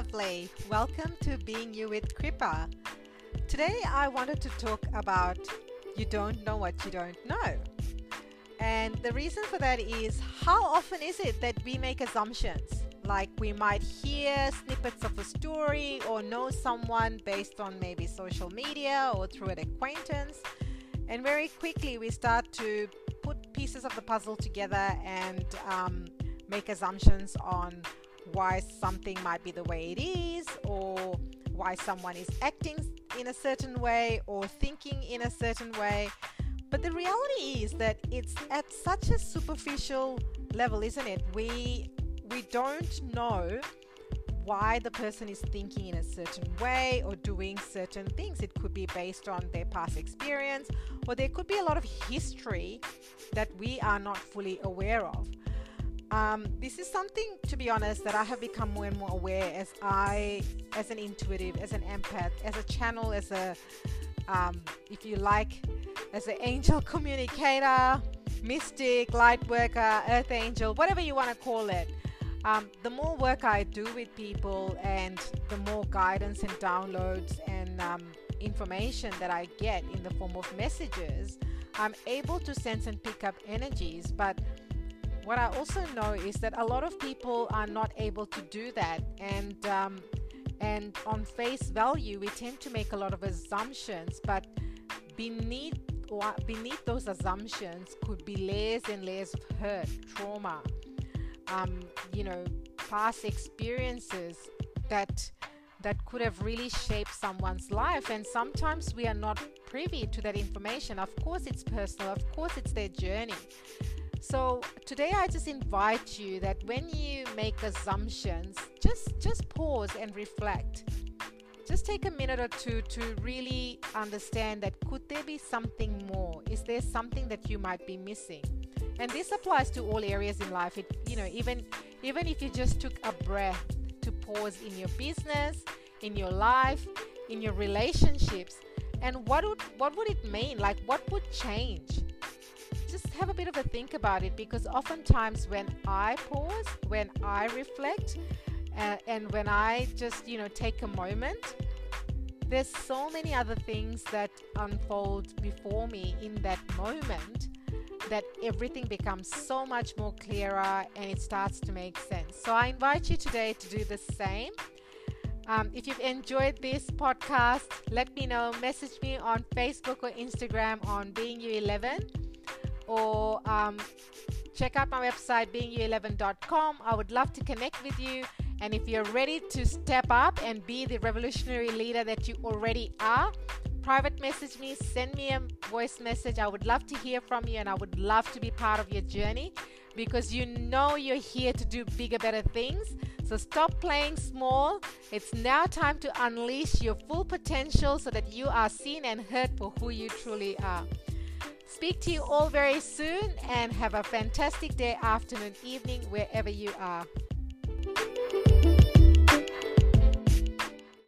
lovely. Welcome to Being You with Kripa. Today I wanted to talk about you don't know what you don't know. And the reason for that is how often is it that we make assumptions? Like we might hear snippets of a story or know someone based on maybe social media or through an acquaintance. And very quickly we start to put pieces of the puzzle together and um, make assumptions on why something might be the way it is or why someone is acting in a certain way or thinking in a certain way. But the reality is that it's at such a superficial level, isn't it? We we don't know why the person is thinking in a certain way or doing certain things. It could be based on their past experience, or there could be a lot of history that we are not fully aware of. Um, this is something, to be honest, that I have become more and more aware as I, as an intuitive, as an empath, as a channel, as a, um, if you like, as an angel communicator, mystic, light worker, earth angel, whatever you want to call it. Um, the more work I do with people and the more guidance and downloads and um, information that I get in the form of messages, I'm able to sense and pick up energies. But what I also know is that a lot of people are not able to do that, and um, and on face value, we tend to make a lot of assumptions, but beneath beneath those assumptions could be layers and layers of hurt, trauma, um, you know, past experiences that that could have really shaped someone's life and sometimes we are not privy to that information. Of course it's personal. Of course it's their journey so today I just invite you that when you make assumptions, just just pause and reflect. Just take a minute or two to really understand that could there be something more? Is there something that you might be missing? And this applies to all areas in life. It you know, even even if you just took a breath to pause in your business, in your life, in your relationships, and what would what would it mean? Like what would change? Just have a bit of a think about it because oftentimes when I pause, when I reflect, uh, and when I just, you know, take a moment, there's so many other things that unfold before me in that moment that everything becomes so much more clearer and it starts to make sense. So I invite you today to do the same. Um, if you've enjoyed this podcast, let me know. Message me on Facebook or Instagram on Being You 11 or um, check out my website beingyou11.com. I would love to connect with you. And if you're ready to step up and be the revolutionary leader that you already are, private message me, send me a voice message. I would love to hear from you and I would love to be part of your journey because you know you're here to do bigger, better things. So stop playing small. It's now time to unleash your full potential so that you are seen and heard for who you truly are. Speak to you all very soon and have a fantastic day, afternoon, evening, wherever you are.